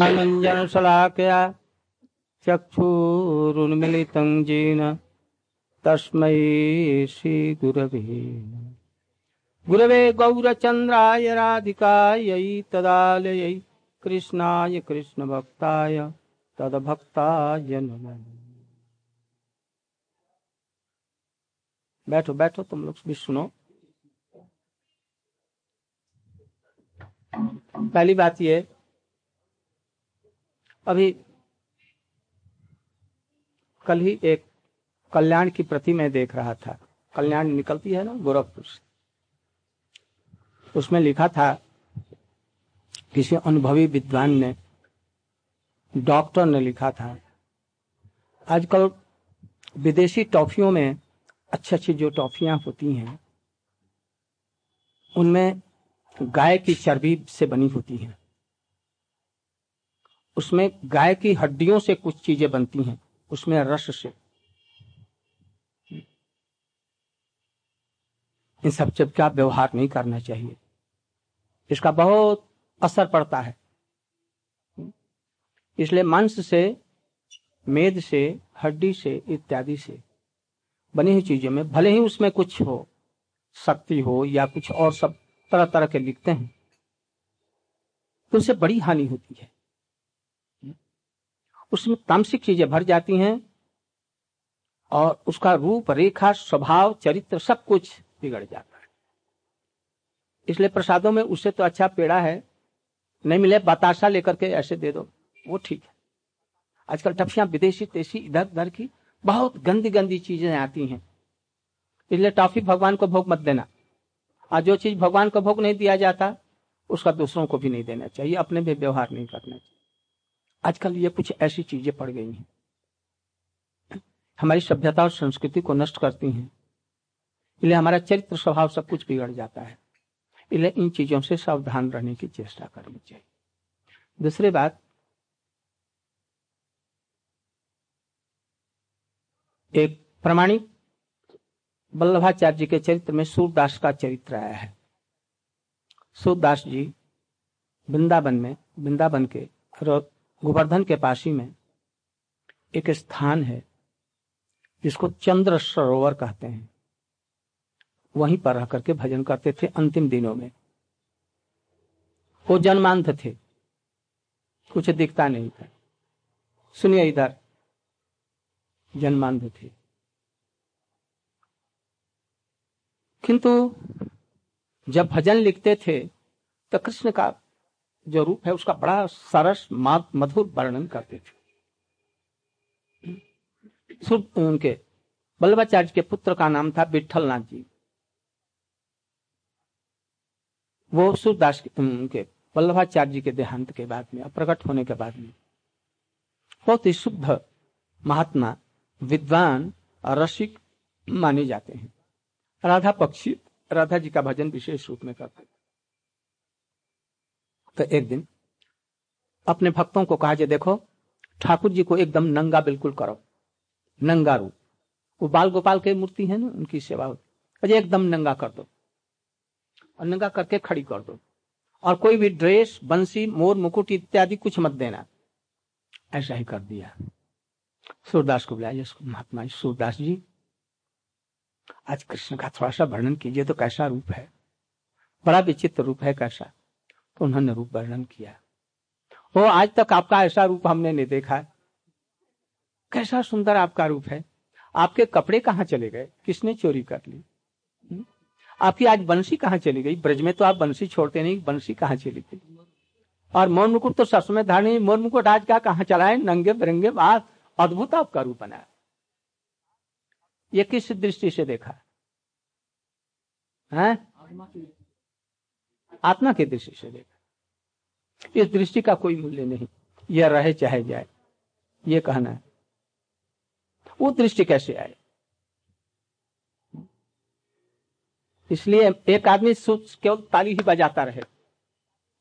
मनञ्जनशलाकया चक्षुरुन्मिलितं येन तस्मै श्रीगुरवे गुरवे गौरचन्द्राय राधिकायै तदालयै कृष्णाय कृष्णभक्ताय तदभक्ताय नमः। बैठो बैठो, तुम लोग भी सुनो। पहली बात ये अभी कल ही एक कल्याण की प्रति मैं देख रहा था। कल्याण निकलती है ना गोरखपुर से। उसमें लिखा था, किसी अनुभवी विद्वान ने, डॉक्टर ने लिखा था, आजकल विदेशी टॉफियों में अच्छी अच्छी जो टॉफियाँ होती हैं, उनमें गाय की चर्बी से बनी होती हैं। उसमें गाय की हड्डियों से कुछ चीज़ें बनती हैं, उसमें रस से। इन सब चीज़ का व्यवहार नहीं करना चाहिए। इसका बहुत असर पड़ता है। इसलिए मांस से, मेद से, हड्डी से, इत्यादि से, बनी हुई चीज़ों में भले ही उसमें कुछ हो, शक्ति हो या कुछ और सब तरह तरह के लिखते हैं तो उससे बड़ी हानि होती है। उसमें तामसिक चीज़ें भर जाती हैं और उसका रूप रेखा स्वभाव, चरित्र सब कुछ बिगड़ जाता है। इसलिए प्रसादों में उससे तो अच्छा पेड़ा है। नहीं मिले, बताशा लेकर के ऐसे दे दो। वो ठीक है। आजकल टफियाँ विदेशी तेसी इधर उधर की बहुत गंदी गंदी चीज़ें आती हैं। इसलिए टॉफी भगवान को भोग मत देना। और जो चीज़ भगवान को भोग नहीं दिया जाता, उसका दूसरों को भी नहीं देना चाहिए। अपने भी व्यवहार नहीं करना चाहिए। आजकल ये कुछ ऐसी चीज़ें पड़ गई हैं। हमारी सभ्यता और संस्कृति को नष्ट करती हैं। इसलिए हमारा चरित्र स्वभाव सब कुछ बिगड़ जाता है। इसलिए इन चीज़ों से सावधान रहने की चेष्टा करनी चाहिए। दूसरी बात, एक प्रमाणिक वल्लभाचार्य जी के चरित्र में सूरदास का चरित्र आया है। सूरदास जी वृंदावन में, वृंदावन के गोवर्धन के पास में एक स्थान है, जिसको चंद्र सरोवर कहते हैं। वहीं पर रह करके भजन करते थे अंतिम दिनों में। वो जन्मांध थे। कुछ दिखता नहीं था। सुनिए इधर। जन्मांध थे। किंतु जब भजन लिखते थे तो कृष्ण का जो रूप है उसका बड़ा सरस मधुर वर्णन करते थे। उनके बल्लभाचार्य के पुत्र का नाम था विठल नाथ जी। वो सूरदास उनके वल्लभाचार्य जी के देहांत के बाद में प्रकट होने के बाद में, बहुत ही शुद्ध महात्मा, विद्वान और रसिक माने जाते हैं। राधा पक्षी, राधा जी का भजन विशेष रूप में करते तो एक दिन अपने भक्तों को कहा देखो, ठाकुर जी को एकदम नंगा बिल्कुल करो। नंगा रूप। वो बाल गोपाल के मूर्ति है ना, उनकी सेवा होती एकदम नंगा कर दो। और नंगा करके खड़ी कर दो। और कोई भी ड्रेस, बंसी, मोर, मुकुट इत्यादि कुछ मत देना। ऐसा ही कर दिया। सूरदास को बुलाया महात्मा जी, सूरदास जी, आज कृष्ण का थोड़ा सा वर्णन कीजिए तो कैसा रूप है? बड़ा विचित्र रूप है कैसा? तो उन्होंने रूप वर्णन किया। वो आज तक आपका ऐसा रूप हमने नहीं देखा कैसा सुंदर आपका रूप है। आपके कपड़े कहाँ चले गए? किसने चोरी कर ली? हम्म? आपकी आज बंसी कहाँ चली गई? ब्रज में तो आप बंसी छोड़ते नहीं, बंसी कहाँ चली गई? और मोर मुकुट तो सस में धारणी मोर मुकुट आज का कहाँ चलाए नंगे बिरंगे बात अद्भुत आपका रूप बनाया ये किस दृष्टि से देखा? है? आत्मा की दृष्टि से देखा। इस दृष्टि का कोई मूल्य नहीं। यह रहे चाहे जाए। ये कहना है। वो दृष्टि कैसे आए? इसलिए एक आदमी केवल ताली ही बजाता रहे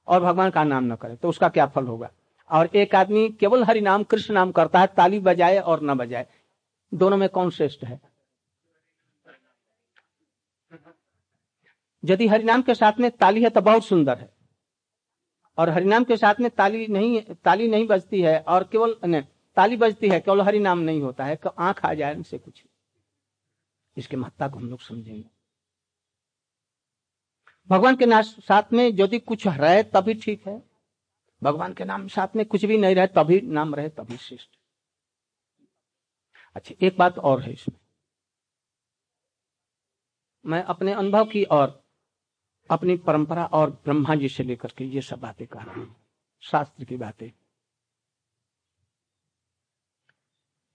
और भगवान का नाम न करे तो उसका क्या फल होगा? और एक आदमी केवल हरि नाम, कृष्ण नाम करता है, ताली बजाए और न बजाए। दोनों में कौन श्रेष्ठ है? यदि हरिनाम के साथ में ताली है तो बहुत सुंदर है। और हरिनाम के साथ में ताली नहीं ताली नहीं बजती है और केवल ताली बजती है, केवल हरिनाम नहीं होता है आँख आ जाए उनसे कुछ इसके महत्ता को हम लोग समझेंगे। भगवान के नाम साथ में यदि कुछ रहे तभी ठीक है। भगवान के नाम साथ में कुछ भी नहीं रहे तभी नाम रहे, तभी श्रेष्ठ। अच्छा एक बात और है इसमें। मैं अपने अनुभव की और अपनी परंपरा और ब्रह्मा जी से लेकर के ये सब बातें कह रहा हूँ, शास्त्र की बातें।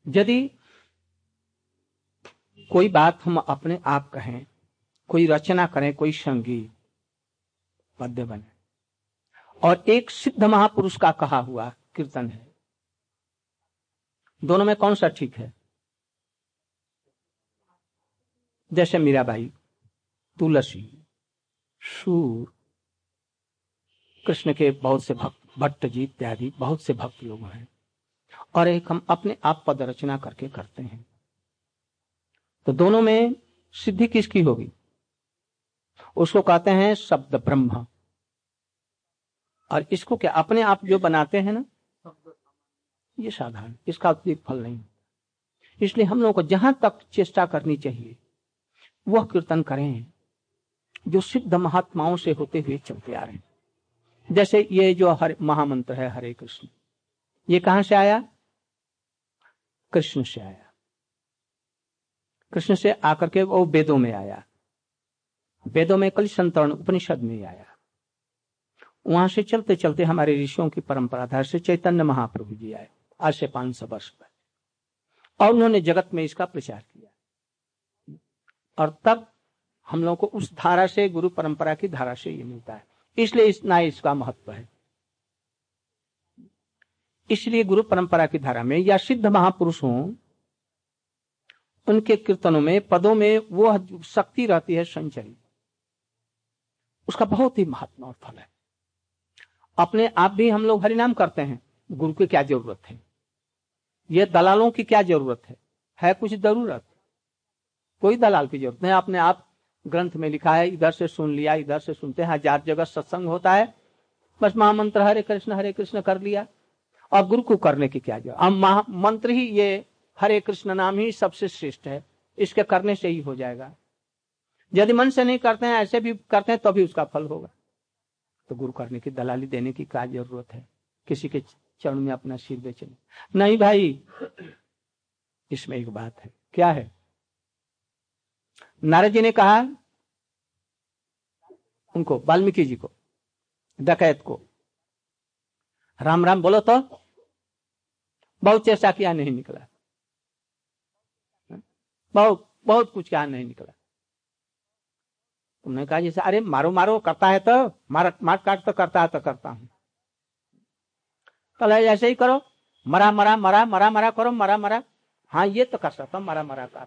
यदि कोई बात हम अपने आप कहें, कोई रचना करें, कोई संगीत, पद्य बने, और एक सिद्ध महापुरुष का कहा हुआ कीर्तन है, दोनों में कौन सा ठीक है? जैसे मीराबाई, तुलसी। सूर कृष्ण के बहुत से भक्त, भट्ट जी इत्यादि, बहुत से भक्त लोग हैं। और एक हम अपने आप पद रचना करके करते हैं। तो दोनों में सिद्धि किसकी होगी? उसको कहते हैं शब्द ब्रह्म। और इसको क्या अपने आप जो बनाते हैं ना, ये साधारण, इसका अतिरिक्त फल नहीं। इसलिए हम लोगों को जहाँ तक चेष्टा करनी चाहिए, वह कीर्तन करें। जो सिद्ध महात्माओं से होते हुए चलते आ रहे हैं। जैसे ये जो हर महामंत्र है, हरे कृष्ण। ये कहाँ से आया? कृष्ण से आया। कृष्ण से आकर के वो वेदों में आया। वेदों में कल संतरण उपनिषद में आया। वहाँ से चलते चलते हमारे ऋषियों की परंपरा था से चैतन्य महाप्रभु जी आए, आज से पाँच सौ वर्ष पहले। और उन्होंने जगत में इसका प्रचार किया। और तब हम लोगों को उस धारा से, गुरु परंपरा की धारा से ये मिलता है। इसलिए इस इतना इसका महत्व है। इसलिए गुरु परंपरा की धारा में या सिद्ध महापुरुष हो, उनके कीर्तनों में, पदों में वो शक्ति रहती है संचरी। उसका बहुत ही महात्मा और फल है। अपने आप भी हम लोग हरिनाम करते हैं। गुरु की क्या ज़रूरत है? ये दलालों की क्या ज़रूरत है? है कुछ ज़रूरत? कोई दलाल की ज़रूरत नहीं। अपने आप ग्रंथ में लिखा है, इधर से सुन लिया, इधर से सुनते हैं हज़ार जगह सत्संग होता है। बस महामंत्र हरे कृष्ण हरे कृष्ण कर लिया। और गुरु को करने की क्या ज़रूरत? मंत्र ही ये हरे कृष्ण नाम ही सबसे श्रेष्ठ है। इसके करने से ही हो जाएगा। यदि मन से नहीं करते हैं, ऐसे भी करते हैं तो उसका फल होगा। तो गुरु करने की, दलाली देने की क्या ज़रूरत है? किसी के चरण में अपना सिर बेचने। नहीं भाई, इसमें एक बात है। क्या है? नारद जी ने कहा, उनको, वाल्मीकि जी को, डकैत को। राम राम बोलो तो बहुत चेष्टा किया, नहीं निकला। बहुत बहुत कुछ क्या, नहीं निकला। तुमने कहा जैसे, अरे मारो मारो करता है तो मार मार काट तो करता है तो करता हूँ। कल ऐसे ही करो, मरा मरा मरा मरा मरा करो, मरा मरा। हाँ ये तो कर सकता हूँ, मरा मरा कर।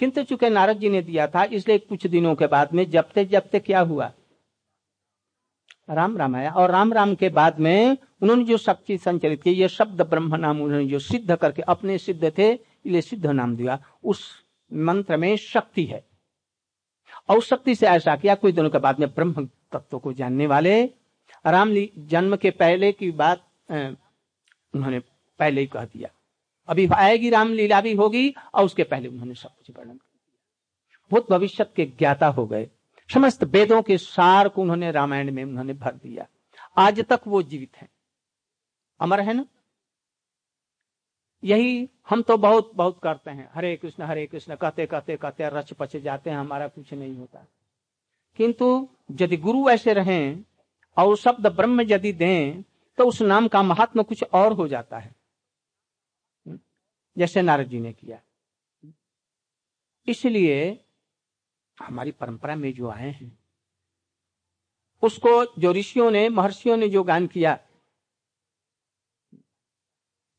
किंतु चूँकि नारद जी ने दिया था, इसलिए कुछ दिनों के बाद में जबते जबते क्या हुआ? राम राम आया। और राम राम के बाद में उन्होंने जो शक्ति संचरित की, ये शब्द ब्रह्म नाम उन्होंने जो सिद्ध करके अपने सिद्ध थे, इसलिए सिद्ध नाम दिया। उस मंत्र में शक्ति है। और शक्ति से ऐसा किया, कुछ दिनों के बाद में ब्रह्म तत्व को जानने वाले, राम जन्म के पहले की बात उन्होंने पहले ही कह दिया। अभी आएगी रामलीला भी होगी, और उसके पहले उन्होंने सब कुछ वर्णन कर दिया। भूत भविष्य के ज्ञाता हो गए। समस्त वेदों के सार को उन्होंने रामायण में उन्होंने भर दिया। आज तक वो जीवित हैं। अमर है ना? यही हम तो बहुत बहुत करते हैं। हरे कृष्ण हरे कृष्ण, कहते कहते कहते, रच पचे जाते हैं, हमारा कुछ नहीं होता। किंतु यदि गुरु ऐसे रहें, और शब्द ब्रह्म यदि दें तो उस नाम का महात्मा कुछ और हो जाता है। जैसे नारद जी ने किया। इसलिए हमारी परंपरा में जो आए हैं, उसको जो ऋषियों ने, महर्षियों ने जो गान किया,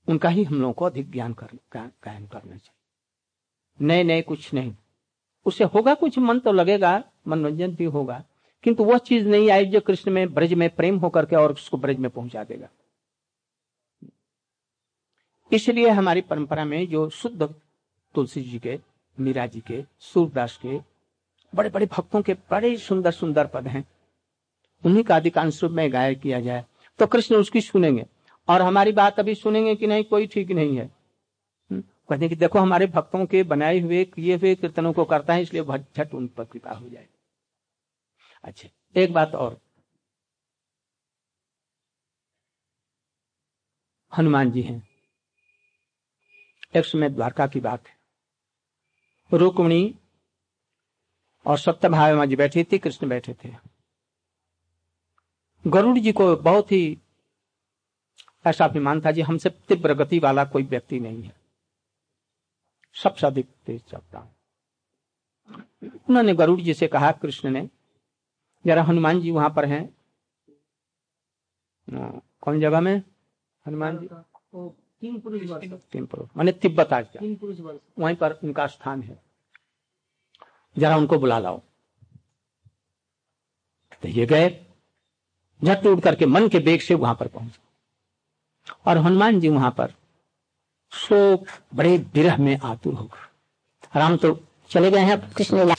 उनका ही हम लोगों को अधिक ज्ञान कर गायन करना चाहिए। नए नए कुछ नहीं। उससे होगा कुछ, मन तो लगेगा, मनोरंजन भी होगा, किंतु वह चीज़ नहीं आई जो कृष्ण में, ब्रज में प्रेम होकर के और उसको ब्रज में पहुँचा देगा। इसलिए हमारी परंपरा में जो शुद्ध तुलसी जी के मीरा जी के सूरदास के बड़े बड़े भक्तों के बड़े सुंदर सुंदर पद हैं उन्हीं का अधिकांश रूप में गाय किया जाए तो कृष्ण उसकी सुनेंगे। और हमारी बात अभी सुनेंगे कि नहीं कोई ठीक नहीं है। हम्म, कहते कि देखो हमारे भक्तों के बनाए हुए किए हुए कीर्तनों को करता है इसलिए झट उन पर कृपा हो जाए। अच्छा एक बात और। हनुमान जी हैं। एक समय द्वारका की बात है। रुक्मणी और सत्यभामा जी बैठी थी, कृष्ण बैठे थे। गरुड़ जी को बहुत ही ऐसा अभिमान था जी, हमसे तीव्र गति वाला कोई व्यक्ति नहीं है। सबसे अधिक तेज चलता उन्होंने गरुड़ जी से कहा, कृष्ण ने, जरा हनुमान जी वहाँ पर हैं। कौन जगह में? हनुमान जी? तीन पुरुष तीन पुरुष। मैंने तिब्बत आज तीन पुरुष वहीं पर उनका स्थान है। जरा उनको बुला लाओ। तो ये गए। झट उड़ करके मन के बेग से वहाँ पर पहुँच। और हनुमान जी वहाँ पर सो बड़े विरह में आतुर हो गए। राम तो चले गए हैं कृष्ण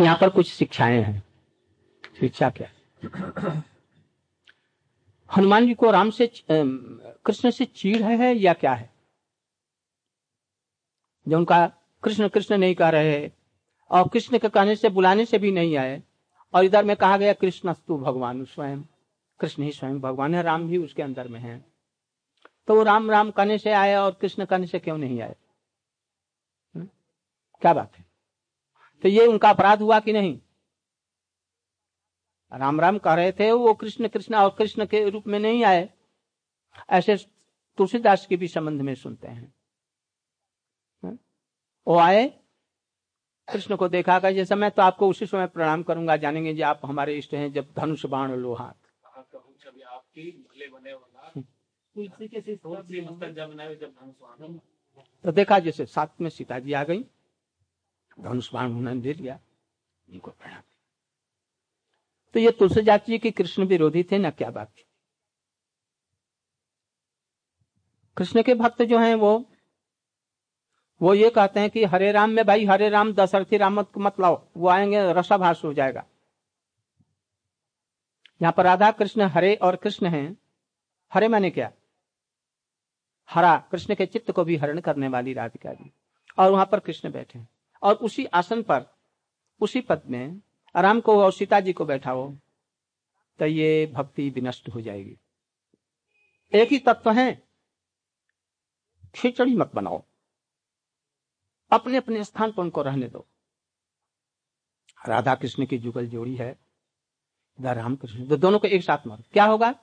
यहाँ पर कुछ शिक्षाएँ हैं। शिक्षा क्या? हनुमान जी को राम से कृष्ण से चीड़ है या क्या है? जो उनका कृष्ण कृष्ण नहीं कह रहे और कृष्ण के कहने से, बुलाने से भी नहीं आए, और इधर में कहा गया कृष्ण अस्तु भगवान, स्वयं, कृष्ण ही स्वयं भगवान है, राम भी उसके अंदर में है। तो वो राम राम कहने से आए, और कृष्ण कहने से क्यों नहीं आए? क्या बात है? तो ये उनका अपराध हुआ कि नहीं? राम राम कह रहे थे वो कृष्ण कृष्ण और कृष्ण के रूप में नहीं आए। ऐसे तुलसीदास के भी संबंध में सुनते हैं। वो आए कृष्ण को देखा कर जैसा मैं तो आपको उसी समय प्रणाम करूँगा जानेंगे जी आप हमारे इष्ट हैं जब धनुष बाण लो हाथ। तो देखा जैसे साथ में सीता जी आ गई धनुष बाण उन्होंने दे दिया इनको प्रणाम तो ये तुलसी जाति की कृष्ण विरोधी थे, ना क्या बात? कृष्ण के भक्त जो हैं वो वो ये कहते हैं कि हरे राम में भाई, हरे राम दशरथी राम मत लाओ, वो आएँगे, रसाभास हो जाएगा। यहाँ पर राधा कृष्ण हरे और कृष्ण हैं। हरे माने क्या? हरा, कृष्ण के चित्त को भी हरण करने वाली राधिका जी। और वहाँ पर कृष्ण बैठे और उसी आसन पर, उसी पद में राम को और सीता जी को बैठाओ तो ये भक्ति विनष्ट हो जाएगी। एक ही तत्व है, खिचड़ी मत बनाओ। अपने अपने स्थान पर उनको रहने दो। राधा कृष्ण की जुगल जोड़ी है राम कृष्ण तो दोनों को एक साथ मारो। क्या होगा?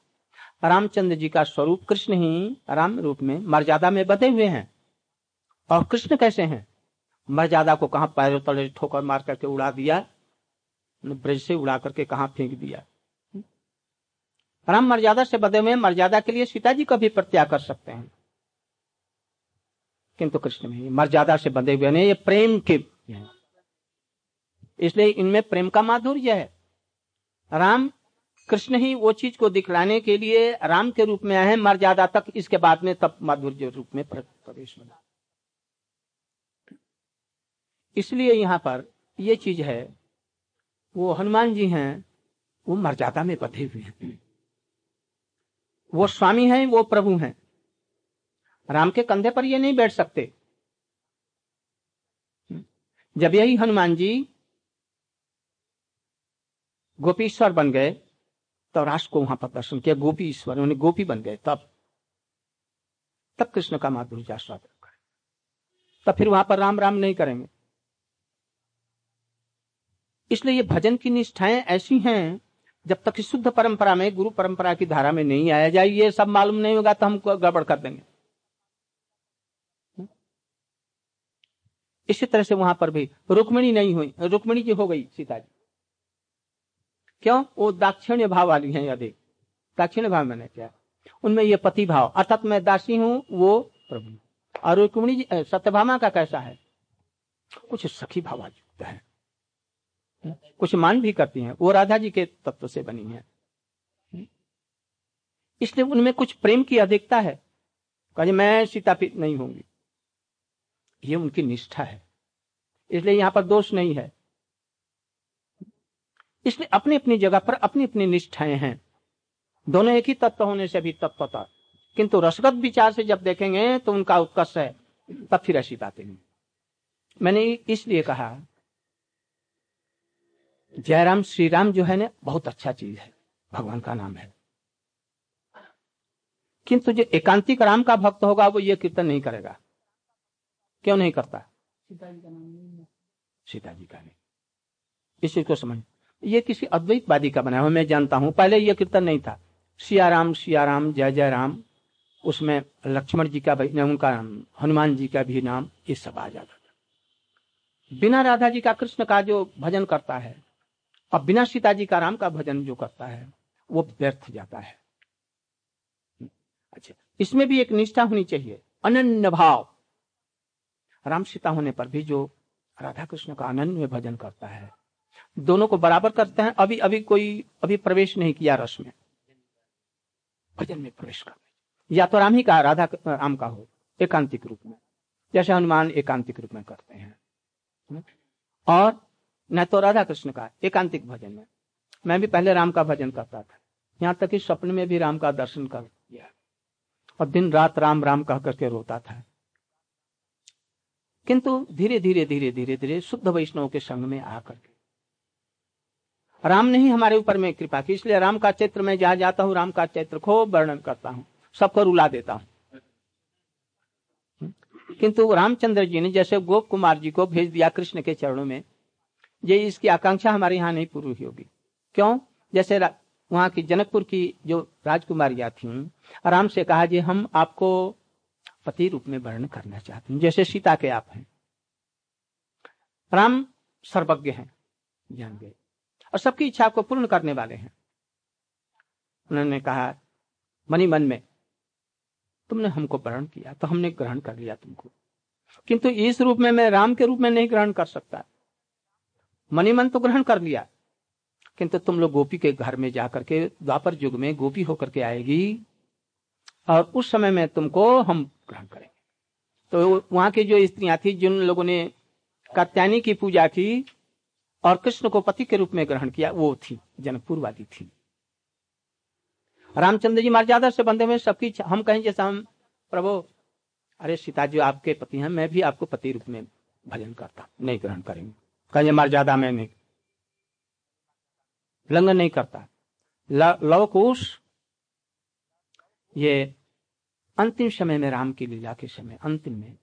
रामचंद्र जी का स्वरूप कृष्ण ही राम रूप में मर्यादा में बधे हुए हैं। और कृष्ण कैसे हैं? मर्यादा को कहा पैरों तले ठोकर मार करके उड़ा दिया ब्रज से उड़ा करके कहा फेंक दिया। राम मर्यादा से बधे हुए मर्यादा के लिए सीता जी को भी प्रत्याग कर सकते हैं। किंतु कृष्ण में मर्यादा से बंधे हुए ये प्रेम के इसलिए इनमें प्रेम का माधुर्य है। राम, कृष्ण ही वो चीज़ को दिखलाने के लिए राम के रूप में आए मर्यादा तक इसके बाद में तब माधुर्य रूप में प्रवेश बना इसलिए यहाँ पर ये चीज़ है वो हनुमान जी हैं, वो मर्यादा में बधे हुए हैं। वो स्वामी हैं, वो प्रभु हैं। राम के कंधे पर ये नहीं बैठ सकते। जब यही हनुमान जी गोपीश्वर बन गए तो राष्ट्र को वहाँ पर दर्शन किया गोपी ईश्वर उन्हें गोपी बन गए, तब तब कृष्ण का माधुर्य आस्वादन तब फिर वहाँ पर राम राम नहीं करेंगे। इसलिए ये भजन की निष्ठाएँ ऐसी हैं, जब तक शुद्ध परंपरा में, गुरु परंपरा की धारा में नहीं आया जाए, ये सब मालूम नहीं होगा तो हम गड़बड़ कर देंगे। इसी तरह से वहाँ पर भी रुक्मिणी नहीं हुई, रुक्मिणी जी हो गई सीता जी क्यों? वो दाक्षिण्य भाव वाली हैं अधिक दाक्षिण्य भाव मैंने क्या। उनमें ये पति भाव, अर्थात मैं दासी हूँ, वो प्रभु और रुक्मिणी सत्यभामा का कैसा है? कुछ सखी भाव युक्त है। कुछ मान भी करती हैं। वो राधा जी के तत्व से बनी है। इसलिए उनमें कुछ प्रेम की अधिकता है। कहे, मैं सीता नहीं होंगी। ये उनकी निष्ठा है। इसलिए यहाँ पर दोष नहीं है। इसलिए अपनी अपनी जगह पर अपनी अपनी निष्ठाएँ हैं। दोनों एक ही तत्व होने से भी तत्वता। किंतु रसगत विचार से जब देखेंगे तो उनका उत्कर्ष है। तब फिर ऐसी बातें मैंने इसलिए कहा जयराम श्री राम जो है ना बहुत अच्छा चीज़ है। भगवान का नाम है। किंतु जो एकांतिक राम का भक्त होगा वो ये कीर्तन नहीं करेगा। क्यों नहीं करता? सीता जी का नहीं। इस चीज़ को समझ। ये किसी अद्वैतवादी का बनाया हुआ मैं जानता हूँ। पहले ये कीर्तन नहीं था। सियाराम सियाराम जय जय राम उसमें लक्ष्मण जी का भी उनका हनुमान जी का भी नाम ये सब आ जाता था। बिना राधा जी का कृष्ण का जो भजन करता है और बिना सीता जी का राम का भजन जो करता है, वो व्यर्थ जाता है। अच्छा इसमें भी एक निष्ठा होनी चाहिए, अनन्य भाव। राम सीता होने पर भी जो राधा कृष्ण का अनन्य भजन करता है, दोनों को बराबर करते हैं, अभी अभी कोई, अभी प्रवेश नहीं किया रस में। भजन में प्रवेश करने या तो राम ही का, राधा राम का हो, एकांतिक रूप में। जैसे हनुमान एकांतिक रूप में करते हैं। और न तो राधा कृष्ण का, एकांतिक भजन में। मैं भी पहले राम का भजन करता था। यहाँ तक कि स्वप्न में भी राम का दर्शन कर दिया और दिन रात राम राम कह करके रोता था। किंतु धीरे धीरे धीरे धीरे धीरे शुद्ध वैष्णव के संग में आकर के। राम ने ही हमारे ऊपर में कृपा की, इसलिए राम का चैत्र में जहाँ जाता हूँ, राम का चैत्र खूब वर्णन करता हूँ। सबको रुला देता हूँ। किंतु रामचंद्र जी ने जैसे गोप कुमार जी को भेज दिया कृष्ण के चरणों में ये इसकी आकांक्षा हमारे यहाँ नहीं पूरी होगी। क्यों? जैसे वहाँ की जनकपुर की जो राजकुमारियाँ थी राम से कहा जी, हम आपको पति रूप में वर्ण करना चाहते हैं, जैसे सीता के आप हैं। राम सर्वज्ञ हैं जान गए, और सबकी इच्छा को पूर्ण करने वाले हैं। उन्होंने कहा, मनी मन में, तुमने हमको वर्ण किया तो हमने ग्रहण कर लिया तुमको। किंतु इस रूप में मैं राम के रूप में नहीं ग्रहण कर सकता। मनी मन तो ग्रहण कर लिया। किंतु तुम लोग गोपी के घर में जाकर के द्वापर युग में गोपी होकर के आएगी और उस समय में तुमको हम ग्रहण करेंगे। तो वहाँ की जो स्त्रियाँ थी, जिन लोगों ने कत्यानी की पूजा की और कृष्ण को पति के रूप में ग्रहण किया, वो थी जनकपुर वाली थी। रामचंद्र जी मर्यादा से बंधे हुए सबकी हम कहें जैसा हम, प्रभु, अरे सीता जी आपके पति हैं, मैं भी आपको पति रूप में भजन करता नहीं ग्रहण करेंगे। कहें मर्यादा में नहीं। लंघन नहीं करता। लवकुश ये अंतिम समय में राम की लीला के समय, अंतिम में,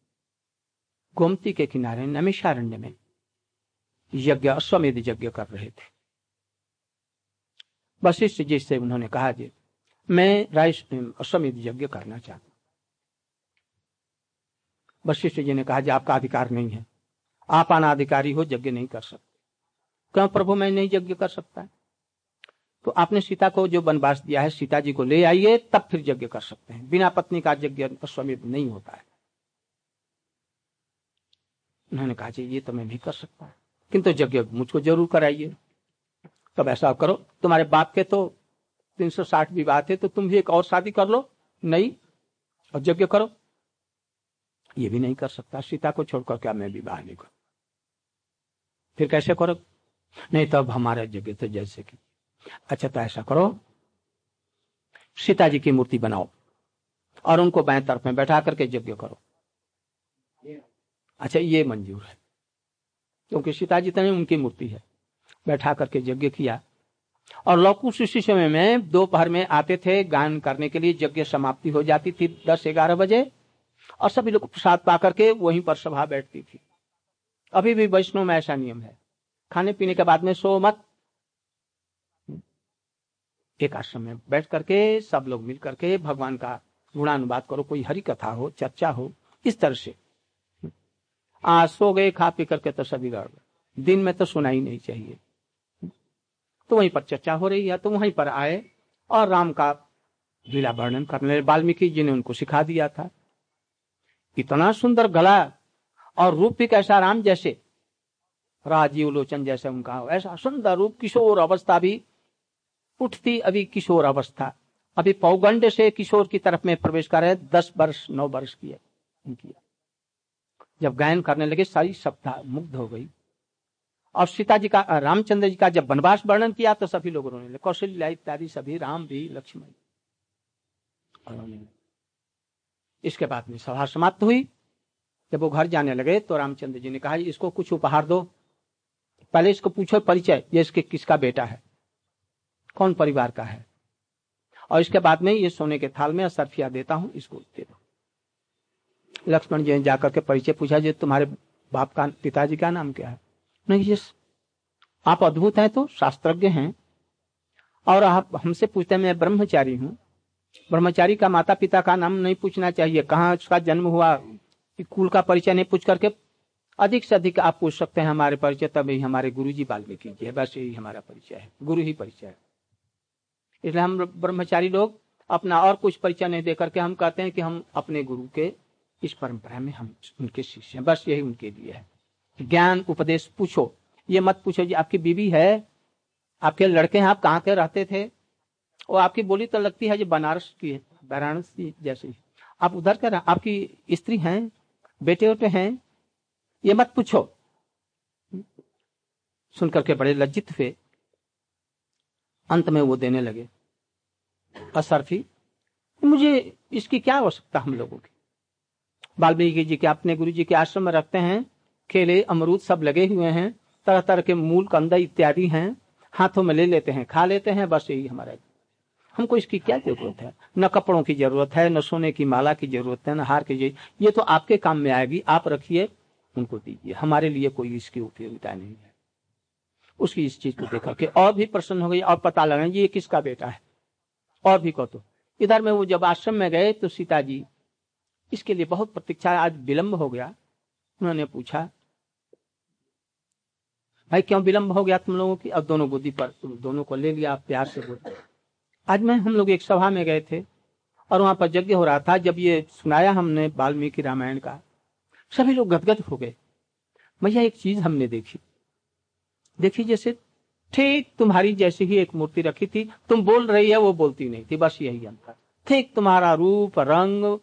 गोमती के किनारे नमिषारण्य में, यज्ञ, अश्वमेध यज्ञ कर रहे थे। वशिष्ठ जी से उन्होंने कहा जी मैं राय, अश्वमेध यज्ञ करना चाहता वशिष्ठ जी ने कहा जी आपका अधिकार नहीं है। आप अनाधिकारी हो, यज्ञ नहीं कर सकते। क्यों प्रभु, मैं नहीं यज्ञ कर सकता? है तो आपने सीता को जो वनवास दिया है, सीता जी को ले आइए, तब फिर यज्ञ कर सकते हैं। बिना पत्नी का यज्ञ अश्वमेध नहीं होता है। उन्होंने कहा, जी, ये तो मैं भी कर सकता है। किंतु यज्ञ मुझको ज़रूर कराइए। तब ऐसा करो, तुम्हारे बाप के तो 360 विवाह थे तो तुम भी एक और शादी कर लो। नहीं, और यज्ञ करो। ये भी नहीं कर सकता। सीता को छोड़कर क्या मैं विवाह नहीं करूँ? फिर कैसे करो? नहीं, तब तो हमारा यज्ञ तो जैसे कि। अच्छा तो ऐसा करो। सीता जी की मूर्ति बनाओ और उनको बाएँ तरफ़ में बैठा करके यज्ञ करो। अच्छा ये मंजूर है, क्योंकि सीता जी तो उनकी मूर्ति है। बैठा करके यज्ञ किया और लौकुश उसी समय में दोपहर में आते थे, गान करने के लिए यज्ञ समाप्ति हो जाती थी दस ग्यारह बजे और सभी लोग प्रसाद पा करके वहीं पर सभा बैठती थी। अभी भी वैष्णव में ऐसा नियम है। खाने पीने के बाद में सो मत। एक आश्रम में बैठ करके, सब लोग मिल करके भगवान का गुणानुवाद करो, कोई हरि कथा हो, चर्चा हो, इस तरह से। आ, सो गए, खा पी करके तो सभी गड़बड़ दिन में तो सुना ही नहीं चाहिए। तो वहीं पर चर्चा हो रही है तो वहीं पर आए और राम का लीला वर्णन करने वाल्मीकि जी ने उनको सिखा दिया था। इतना सुंदर गला और रूप भी कैसा राम जैसे? राजीव लोचन जैसे उनका ऐसा सुंदर रूप किशोर अवस्था भी उठती अभी किशोर अवस्था। अभी पौगंड से किशोर की तरफ़ में प्रवेश कर रहे दस वर्ष, नौ वर्ष की है उनकी। जब गायन करने लगे, सारी सप्ताह मुग्ध हो गई। और सीता जी का, रामचंद्र जी का जब वनवास वर्णन किया तो सभी लोग रोने लगे कौशल्या इत्यादि, सभी राम भी लक्ष्मण। इसके बाद में सभा समाप्त हुई। जब वो घर जाने लगे तो रामचंद्र जी ने कहा, इसको कुछ उपहार दो। पहले इसको पूछो परिचय, ये इसके किसका बेटा है? कौन परिवार का है? और इसके बाद में ये सोने के थाल में सरफिया देता हूँ, इसको दे दो। लक्ष्मण जी ने जाकर के परिचय पूछा जी तुम्हारे बाप का, पिताजी का नाम क्या है? नहीं ये आप अद्भुत हैं तो शास्त्रज्ञ हैं। और आप, हमसे पूछते हैं, मैं ब्रह्मचारी हूँ। ब्रह्मचारी का माता पिता का नाम नहीं पूछना चाहिए। कहाँ उसका जन्म हुआ? कुल का परिचय नहीं पूछ करके अधिक से अधिक आप पूछ सकते हैं हमारे परिचय, तभी हमारे गुरु जी वाल्मीकि जी है। बस यही हमारा परिचय है। गुरु ही परिचय है। इसलिए हम ब्रह्मचारी लोग अपना और कुछ परिचय नहीं दे करके हम कहते हैं कि हम अपने गुरु के इस परंपरा में हम उनके शिष्य हैं। बस यही उनके लिए है। ज्ञान, उपदेश पूछो। ये मत पूछो जी, आपकी बीवी है, आपके लड़के हैं, आप कहाँ के रहते थे? और आपकी बोली तो लगती है जो बनारस की है, वाराणसी जैसी। आप उधर कर आपकी स्त्री हैं? बेटे उटे हैं, ये मत पूछो। सुनकर के बड़े लज्जित हुए। अंत में वो देने लगे। असरफी, मुझे इसकी क्या आवश्यकता हम लोगों की? वाल्मीकि जी के अपने गुरु जी के आश्रम में रखते हैं केले अमरूद सब लगे हुए हैं तरह तरह के मूल कंदा इत्यादि हैं, हाथों में ले लेते हैं, खा लेते हैं, बस यही हमारा हमको इसकी क्या ज़रूरत है? न कपड़ों की ज़रूरत है, न सोने की माला की ज़रूरत है, न हार की ज़रूरत ये तो आपके काम में आएगी, आप रखिए, उनको दीजिए। हमारे लिए कोई इसकी उपयोगिता नहीं है। उसकी इस चीज़ को देखा कि और भी प्रसन्न हो गई और पता लगा ये किसका बेटा है? और भी कहो तो। इधर में वो जब आश्रम में गए तो सीता जी, इसके लिए बहुत प्रतीक्षा, आज विलंब हो गया। उन्होंने पूछा, भाई क्यों विलंब हो गया तुम लोगों की? अब दोनों बुद्धि पर, दोनों को ले लिया प्यार से बोल आज मैं हम लोग एक सभा में गए थे और वहाँ पर यज्ञ हो रहा था जब ये सुनाया हमने वाल्मीकि रामायण का। सभी लोग गदगद हो गए। भैया एक चीज़ हमने देखी। देखी जैसे, ठीक तुम्हारी जैसी ही एक मूर्ति रखी थी, तुम बोल रही है वो बोलती नहीं थी, बस यही अंतर। ठीक तुम्हारा रूप, रंग,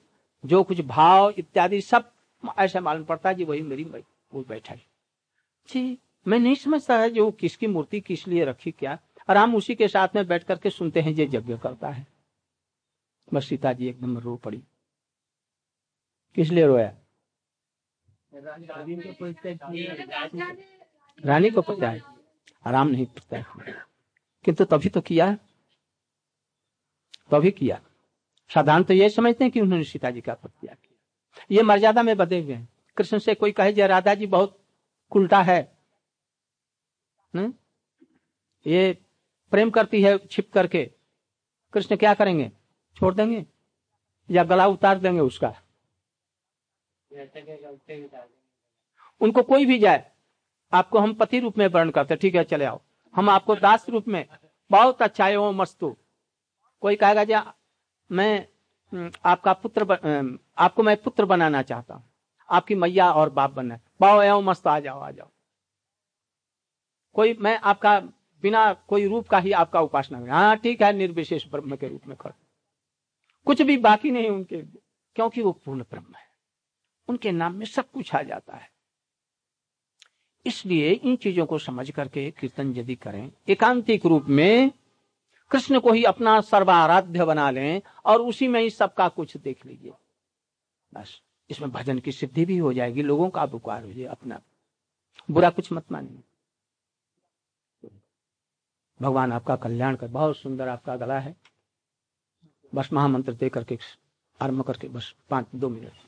जो कुछ भाव इत्यादि सब, ऐसा मालूम पड़ता है जी वही मेरी वो बैठा है जी, मैं नहीं समझता है जो किसकी मूर्ति किस लिए रखी क्या। और हम उसी के साथ में बैठ करके सुनते हैं, ये यज्ञ करता है। बस सीता जी एकदम रो पड़ी। किस लिए रोया? रानी को पता है। आराम नहीं पता है। किंतु तभी तो किया। तभी किया। साधारण तो ये समझते हैं कि उन्होंने सीता जी का प्रत्याग किया। ये मर्यादा में बदे हुए हैं। कृष्ण से कोई कहे, जय राधा जी, बहुत उल्टा है। न? ये प्रेम करती है छिप करके। कृष्ण क्या करेंगे? छोड़ देंगे? या गला उतार देंगे उसका? उनको कोई भी जाए आपको हम पति रूप में वर्ण करते ठीक है चले आओ। हम आपको दास रूप में। बहुत अच्छा है मस्तु कोई कहेगा जा मैं आपका पुत्र बन, आपको मैं पुत्र बनाना चाहता हूँ। आपकी मैया और बाप बनना बाओ मस्त आ जाओ आ जाओ। कोई मैं आपका बिना कोई रूप का ही आपका उपासना करें हाँ ठीक है, निर्विशेष ब्रह्म के रूप में खड़े। कुछ भी बाकी नहीं उनके क्योंकि वो पूर्ण ब्रह्म है। उनके नाम में सब कुछ आ जाता है। इसलिए इन चीज़ों को समझ करके कीर्तन यदि करें, एकांतिक रूप में कृष्ण को ही अपना सर्वाराध्य बना लें और उसी में ही सबका कुछ देख लीजिए। बस, इसमें भजन की सिद्धि भी हो जाएगी, लोगों का उपकार हो जाए अपना। बुरा कुछ मत मानिए। भगवान आपका कल्याण कर। बहुत सुंदर आपका गला है। बस महामंत्र दे करके आरंभ करके बस पाँच, दो मिनट।